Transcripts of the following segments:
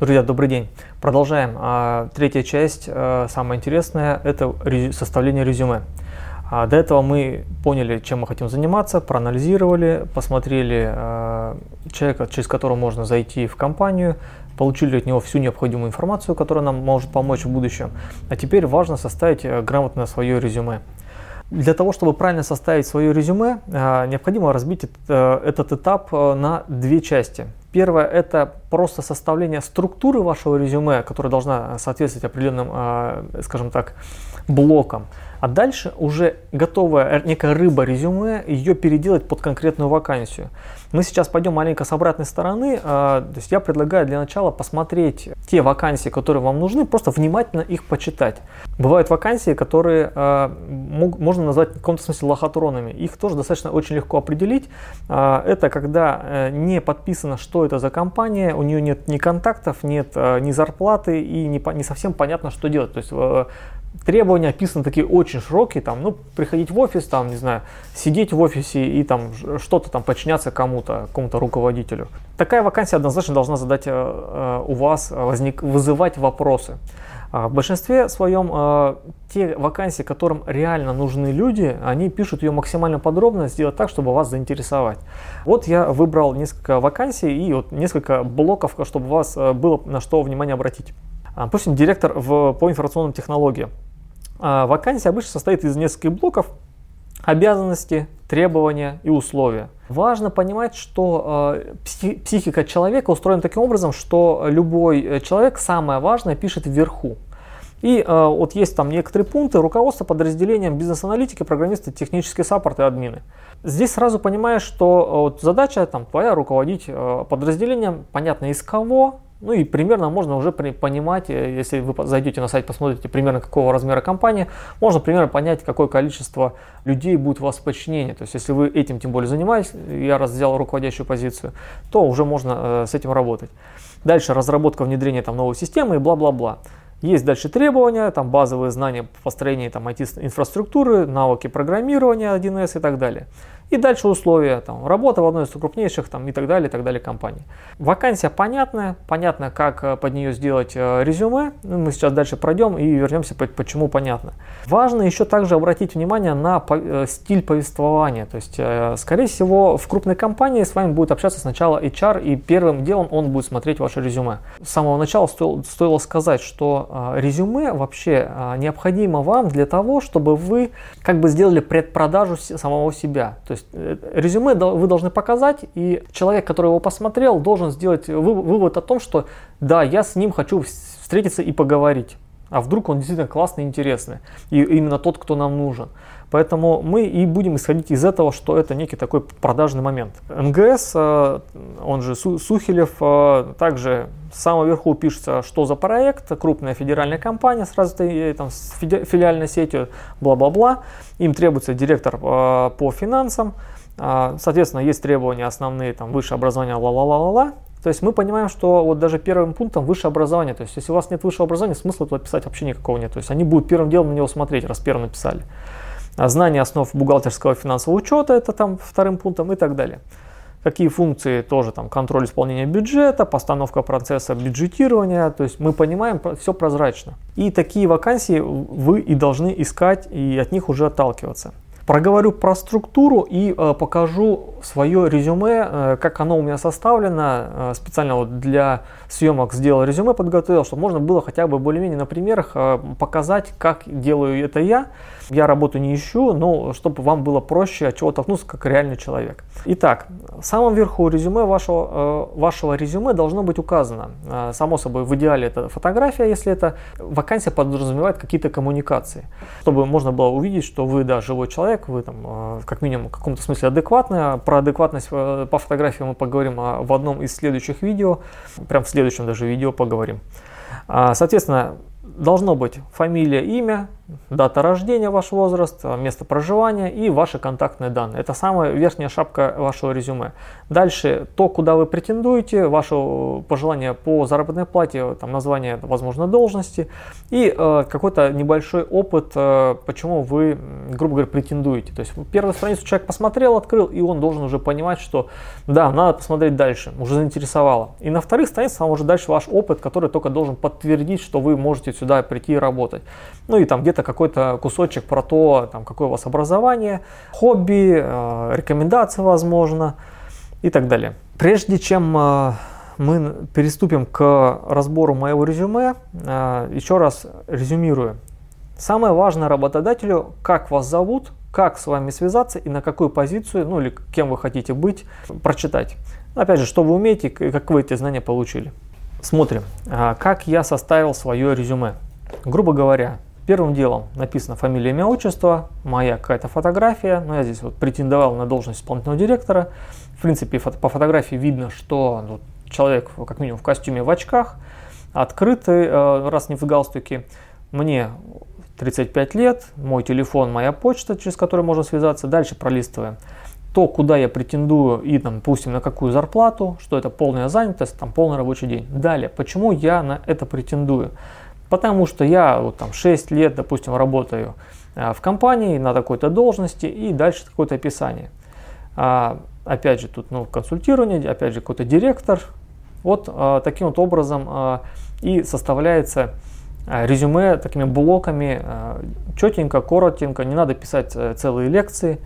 Друзья, добрый день. Продолжаем. А, третья часть, а, самая интересная, это составление резюме. А, до этого мы поняли, чем мы хотим заниматься, проанализировали, посмотрели человека, через которого можно зайти в компанию, получили от него всю необходимую информацию, которая нам может помочь в будущем. А теперь важно составить грамотно свое резюме. Для того, чтобы правильно составить свое резюме, необходимо разбить э, этот этап э, на две части. Первое – это просто составление структуры вашего резюме, которая должна соответствовать определенным, а, скажем так, блокам. А дальше уже готовая некая рыба резюме, ее переделать под конкретную вакансию. Мы сейчас пойдем маленько с обратной стороны. А, то есть я предлагаю для начала посмотреть те вакансии, которые вам нужны, просто внимательно их почитать. Бывают вакансии, которые а, можно назвать в каком-то смысле лохотронами. Их тоже достаточно очень легко определить. А, это когда э, не подписано, что это за компания, у нее нет ни контактов, нет ни зарплаты и не, не совсем понятно, что делать. То есть э, требования описаны такие очень широкие, там, ну, приходить в офис, там, не знаю, сидеть в офисе и там что-то там подчиняться кому-то, какому-то руководителю. Такая вакансия однозначно должна задать э, э у вас, возник, вызывать вопросы. А в большинстве своем э, те вакансии, которым реально нужны люди, они пишут ее максимально подробно, сделать так, чтобы вас заинтересовать. Вот я выбрал несколько вакансий и вот несколько блоков, чтобы у вас э, было на что внимание обратить. Допустим, директор в, по информационным технологиям. А, вакансия обычно состоит из нескольких блоков, обязанности, требования и условия. Важно понимать, что э, психика человека устроена таким образом, что любой э, человек самое важное пишет вверху. И вот есть там некоторые пункты руководство подразделением бизнес-аналитики, программисты, технический саппорт и админы. Здесь сразу понимаешь, что вот задача там твоя руководить э, подразделением, понятно из кого, ну и примерно можно уже понимать, э, если вы зайдете на сайт, посмотрите примерно какого размера компания, можно примерно понять, какое количество людей будет у вас в подчинении. То есть если вы этим тем более занимаетесь, я раз взял руководящую позицию, то уже можно э, с этим работать. Дальше разработка внедрения там, новой системы и бла-бла-бла. Есть дальше требования, там базовые знания по построению там, IT-инфраструктуры, навыки программирования 1С и так далее. И дальше условия, там, работа в одной из крупнейших там, и так далее, и так далее компаний. Вакансия понятная, понятно, как э, под нее сделать э, резюме. Ну, мы сейчас дальше пройдем и вернемся, почему понятно. Важно еще также обратить внимание на э, стиль повествования. То есть, скорее всего, в крупной компании с вами будет общаться сначала HR, и первым делом он будет смотреть ваше резюме. С самого начала стоило, стоило сказать, что резюме вообще необходимо вам для того, чтобы вы как бы сделали предпродажу самого себя. То есть э, резюме вы должны показать, и человек, который его посмотрел, должен сделать вывод о том, что да, я с ним хочу встретиться и поговорить. А вдруг он действительно классный, интересный, и именно тот, кто нам нужен. Поэтому мы и будем исходить из этого, что это некий такой продажный момент. НГС, э, он же Сухилев, э, также с самого верху пишется, что за проект, крупная федеральная компания с развитой там, с филиальной сетью, бла-бла-бла. Им требуется директор э, по финансам, Соответственно, есть требования основные, там, высшее образование, ла-ла-ла-ла-ла. То есть мы понимаем, что вот даже первым пунктом высшее образование. То есть если у вас нет высшего образования, смысла туда писать вообще никакого нет. То есть они будут первым делом на него смотреть, раз первым написали. А знание основ бухгалтерского финансового учета, это там вторым пунктом и так далее. Какие функции тоже там контроль исполнения бюджета, постановка процесса бюджетирования, то есть мы понимаем все прозрачно. И такие вакансии вы и должны искать и от них уже отталкиваться. Проговорю про структуру и э, покажу свое резюме, э, как оно у меня составлено. Э, специально вот для съемок сделал резюме, подготовил, чтобы можно было хотя бы более-менее на примерах э, показать, как делаю это я. Я работу не ищу, но чтобы вам было проще от чего толкнуться, как реальный человек. Итак, в самом верху резюме вашего, э, вашего резюме должно быть указано. Э, само собой, в идеале это фотография, если это вакансия подразумевает какие-то коммуникации. Чтобы можно было увидеть, что вы, да, живой человек, вы там э, как минимум в каком-то смысле адекватны. Про адекватность по фотографии мы поговорим в одном из следующих видео. Прям в следующем даже видео поговорим. Соответственно, должно быть фамилия, имя, дата рождения, ваш возраст, а, место проживания и ваши контактные данные. Это самая верхняя шапка вашего резюме. Дальше то, куда вы претендуете, ваше пожелание по заработной плате, там, название, возможно, должности и э, какой-то небольшой опыт, э, почему вы, грубо говоря, претендуете. То есть первую страницу человек посмотрел, открыл, и он должен уже понимать, что да, надо посмотреть дальше, уже заинтересовало. И на вторых страницах уже дальше ваш опыт, который только должен подтвердить, что вы можете сюда прийти и работать. Ну и там где-то какой-то кусочек про то, там, какое у вас образование, хобби, э, рекомендации, возможно, и так далее. Прежде чем э, мы переступим к разбору моего резюме, э, еще раз резюмирую. Самое важное работодателю, как вас зовут, как с вами связаться и на какую позицию, ну или кем вы хотите быть, прочитать. Опять же, что вы умеете и как вы эти знания получили. Смотрим, как я составил свое резюме. Грубо говоря, Первым делом написано фамилия, имя, отчество, моя какая-то фотография. Ну, я здесь вот претендовал на должность исполнительного директора. В принципе, фото, по фотографии видно, что ну, человек как минимум в костюме, в очках, открытый, э, раз не в галстуке. Мне 35 лет, мой телефон, моя почта, через которую можно связаться. Дальше пролистываем то, куда я претендую и, там, допустим, на какую зарплату, что это полная занятость, там, полный рабочий день. Далее, почему я на это претендую? Потому что я вот там 6 лет, допустим, работаю а, в компании на такой-то должности и дальше какое-то описание. А, опять же, тут ну, консультирование, опять же, какой-то директор. Вот а, таким вот образом а, и составляется а, резюме такими блоками, а, четенько, коротенько, не надо писать а, целые лекции.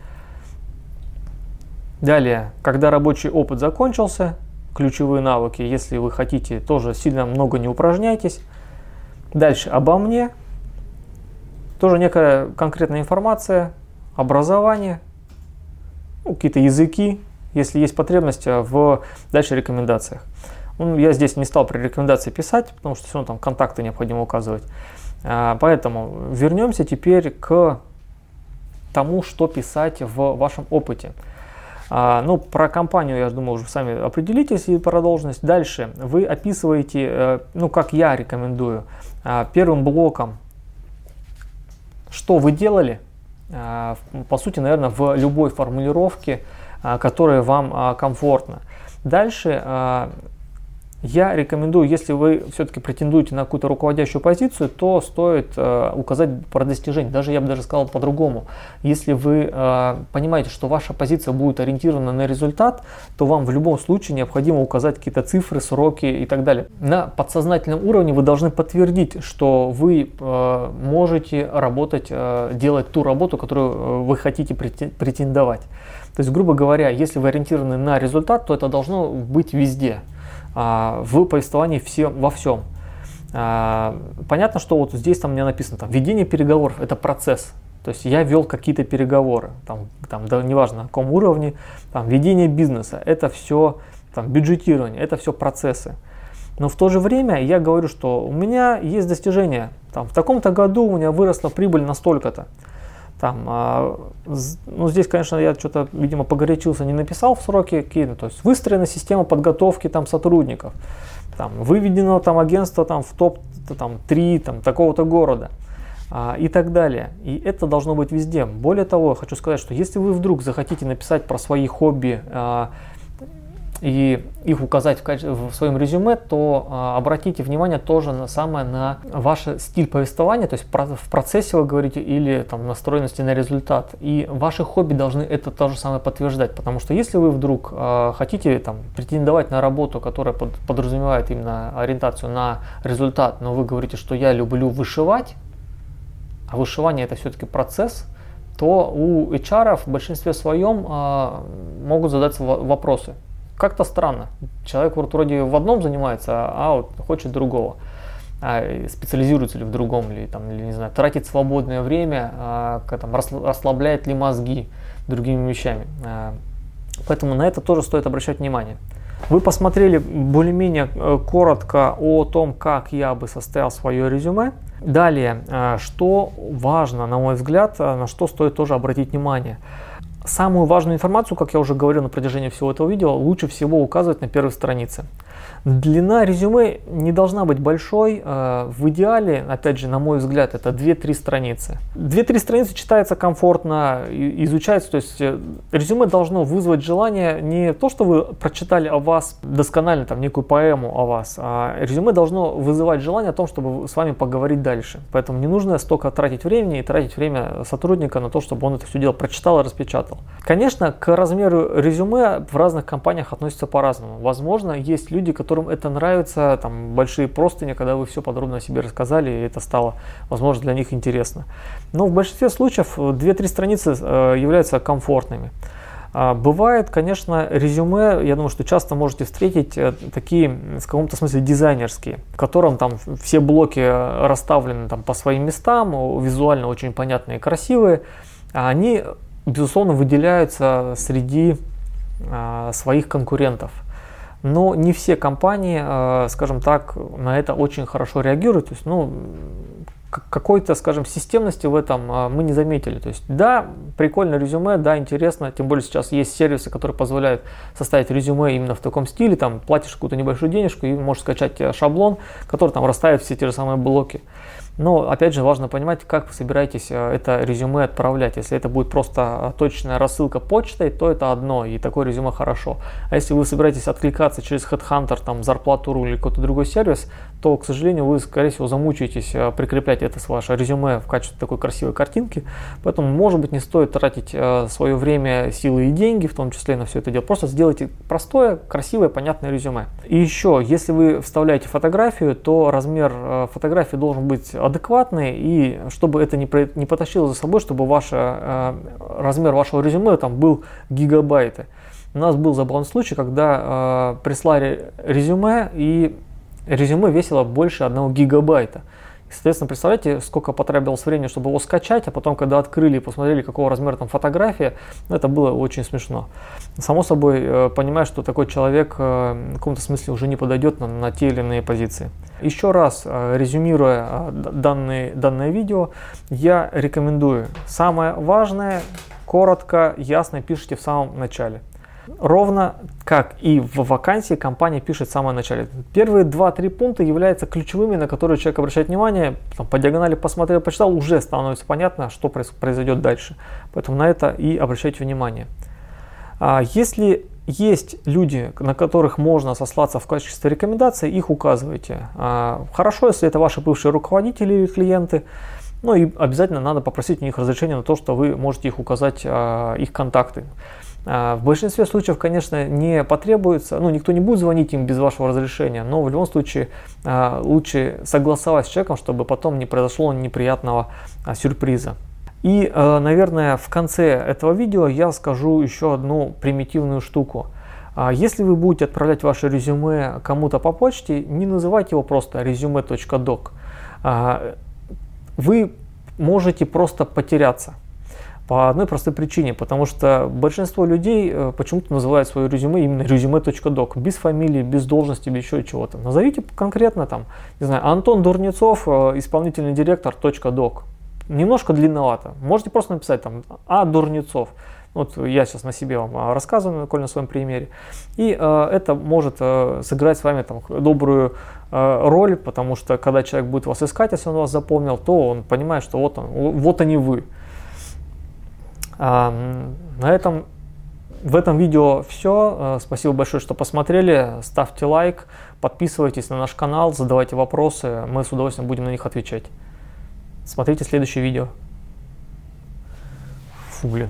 Далее, когда рабочий опыт закончился, ключевые навыки, если вы хотите, тоже сильно много не упражняйтесь. Дальше обо мне. Тоже некая конкретная информация, образование, ну, какие-то языки, если есть потребность э, в дальше рекомендациях. Ну, я здесь не стал при рекомендации писать, потому что все равно там контакты необходимо указывать. А, поэтому вернемся теперь к тому, что писать в вашем опыте. А, ну, про компанию, я думаю, уже сами определитесь и про должность. Дальше вы описываете, э, ну, как я рекомендую, а, первым блоком, что вы делали, а, по сути, наверное, в любой формулировке, которая вам комфортна. Дальше я рекомендую, если вы все-таки претендуете на какую-то руководящую позицию, то стоит э, указать про достижение. Даже я бы даже сказал по-другому. Если вы э, понимаете, что ваша позиция будет ориентирована на результат, то вам в любом случае необходимо указать какие-то цифры, сроки и так далее. На подсознательном уровне вы должны подтвердить, что вы э, можете работать, э, делать ту работу, которую э, вы хотите претендовать. То есть, грубо говоря, если вы ориентированы на результат, то это должно быть везде. А, в повествовании все, во всем. А, понятно, что вот здесь там мне написано, там, ведение переговоров – это процесс. То есть я вел какие-то переговоры, там, там, да, неважно на каком уровне, там, ведение бизнеса – это все, там, бюджетирование, это все процессы. Но в то же время я говорю, что у меня есть достижения. Там, в таком-то году у меня выросла прибыль на столько-то. Там, а, ну, здесь, конечно, я что-то, видимо, погорячился, не написал в сроки какие то есть выстроена система подготовки там, сотрудников. Там, выведено там, агентство там, в топ-3 там, такого-то города а, и так далее. И это должно быть везде. Более того, хочу сказать, что если вы вдруг захотите написать про свои хобби, а, и их указать в, качестве, в своем резюме, то а, обратите внимание тоже на самое на ваш стиль повествования, то есть в процессе вы говорите или там настроенности на результат. И ваши хобби должны это то же самое подтверждать, потому что если вы вдруг а, хотите там претендовать на работу, которая под, подразумевает именно ориентацию на результат, но вы говорите, что я люблю вышивать, а вышивание это все-таки процесс, то у HR в большинстве своем а, могут задаться вопросы как-то странно. Человек вот вроде в одном занимается, а вот хочет другого. А специализируется ли в другом, или, там, или не знаю, тратит свободное время, а, там, расслабляет ли мозги другими вещами. А, поэтому на это тоже стоит обращать внимание. Вы посмотрели более-менее э, коротко о том, как я бы составил свое резюме. Далее, э, что важно, на мой взгляд, э, на что стоит тоже обратить внимание – самую важную информацию, как я уже говорил на протяжении всего этого видео, лучше всего указывать на первой странице. Длина резюме не должна быть большой. Э, в идеале, опять же, на мой взгляд, это 2-3 страницы. 2-3 страницы читается комфортно, изучается. То есть э, резюме должно вызвать желание не то, что вы прочитали о вас досконально, там, некую поэму о вас, а резюме должно вызывать желание о том, чтобы с вами поговорить дальше. Поэтому не нужно столько тратить времени и тратить время сотрудника на то, чтобы он это все дело прочитал и распечатал. Конечно, к размеру резюме в разных компаниях относятся по-разному. Возможно, есть люди, которым это нравится, там большие простыни, когда вы все подробно о себе рассказали, и это стало, возможно, для них интересно. Но в большинстве случаев 2-3 страницы э, являются комфортными. А, бывает, конечно, резюме, я думаю, что часто можете встретить э, такие, в каком-то смысле, дизайнерские, в котором там все блоки расставлены там по своим местам, визуально очень понятные и красивые, а они, безусловно, выделяются среди а, своих конкурентов. Но не все компании, э, скажем так, на это очень хорошо реагируют. То есть, ну, какой-то, скажем, системности в этом э, мы не заметили. То есть, да, прикольно резюме, да, интересно, тем более сейчас есть сервисы, которые позволяют составить резюме именно в таком стиле, там платишь какую-то небольшую денежку и можешь скачать э, шаблон, который там расставит все те же самые блоки. Но, опять же, важно понимать, как вы собираетесь э, это резюме отправлять. Если это будет просто э, точная рассылка почтой, то это одно, и такое резюме хорошо. А если вы собираетесь откликаться через Headhunter, там, Зарплату.ру или какой-то другой сервис, то, к сожалению, вы, скорее всего, замучаетесь э, прикреплять это с ваше резюме в качестве такой красивой картинки. Поэтому, может быть, не стоит тратить свое время, силы и деньги, в том числе на все это дело. Просто сделайте простое, красивое, понятное резюме. И еще, если вы вставляете фотографию, то размер фотографии должен быть адекватные, и чтобы это не, не потащило за собой, чтобы ваш, э, размер вашего резюме там был гигабайты. У нас был забавный случай, когда э, прислали резюме, и резюме весило больше одного гигабайта. Соответственно, представляете, сколько потребовалось времени, чтобы его скачать, а потом, когда открыли и посмотрели, какого размера там фотография, ну, это было очень смешно. Само собой, э, понимаю, что такой человек э, в каком-то смысле уже не подойдет на, на те или иные позиции. Еще раз, э, резюмируя данные, данное видео, я рекомендую самое важное, коротко, ясно пишите в самом начале ровно как и в вакансии компания пишет в самом начале. Первые 2-3 пункта являются ключевыми, на которые человек обращает внимание, там, по диагонали посмотрел, почитал, уже становится понятно, что произойдет дальше. Поэтому на это и обращайте внимание. А если есть люди, на которых можно сослаться в качестве рекомендации, их указывайте. А, хорошо, если это ваши бывшие руководители или клиенты, ну и обязательно надо попросить у них разрешения на то, что вы можете их указать, а, их контакты. А, в большинстве случаев, конечно, не потребуется, ну, никто не будет звонить им без вашего разрешения, но в любом случае а, лучше согласовать с человеком, чтобы потом не произошло неприятного а, сюрприза. И, наверное, в конце этого видео я скажу еще одну примитивную штуку. Если вы будете отправлять ваше резюме кому-то по почте, не называйте его просто резюме.док. Вы можете просто потеряться. По одной простой причине, потому что большинство людей э, почему-то называют свое резюме именно резюме.док, без фамилии, без должности, без еще чего-то. Назовите конкретно там, не знаю, Антон Дурнецов, э, исполнительный директор .док. Немножко длинновато. Можете просто написать там А. Дурнецов. Вот я сейчас на себе вам а, рассказываю, коль на своем примере. И э, это может э, сыграть с вами там, добрую э, роль, потому что когда человек будет вас искать, если он вас запомнил, то он понимает, что вот он, вот они вы. На этом в этом видео все. Э, спасибо большое, что посмотрели. Ставьте лайк, подписывайтесь на наш канал, задавайте вопросы. Мы с удовольствием будем на них отвечать. Смотрите следующее видео. Фу, блин.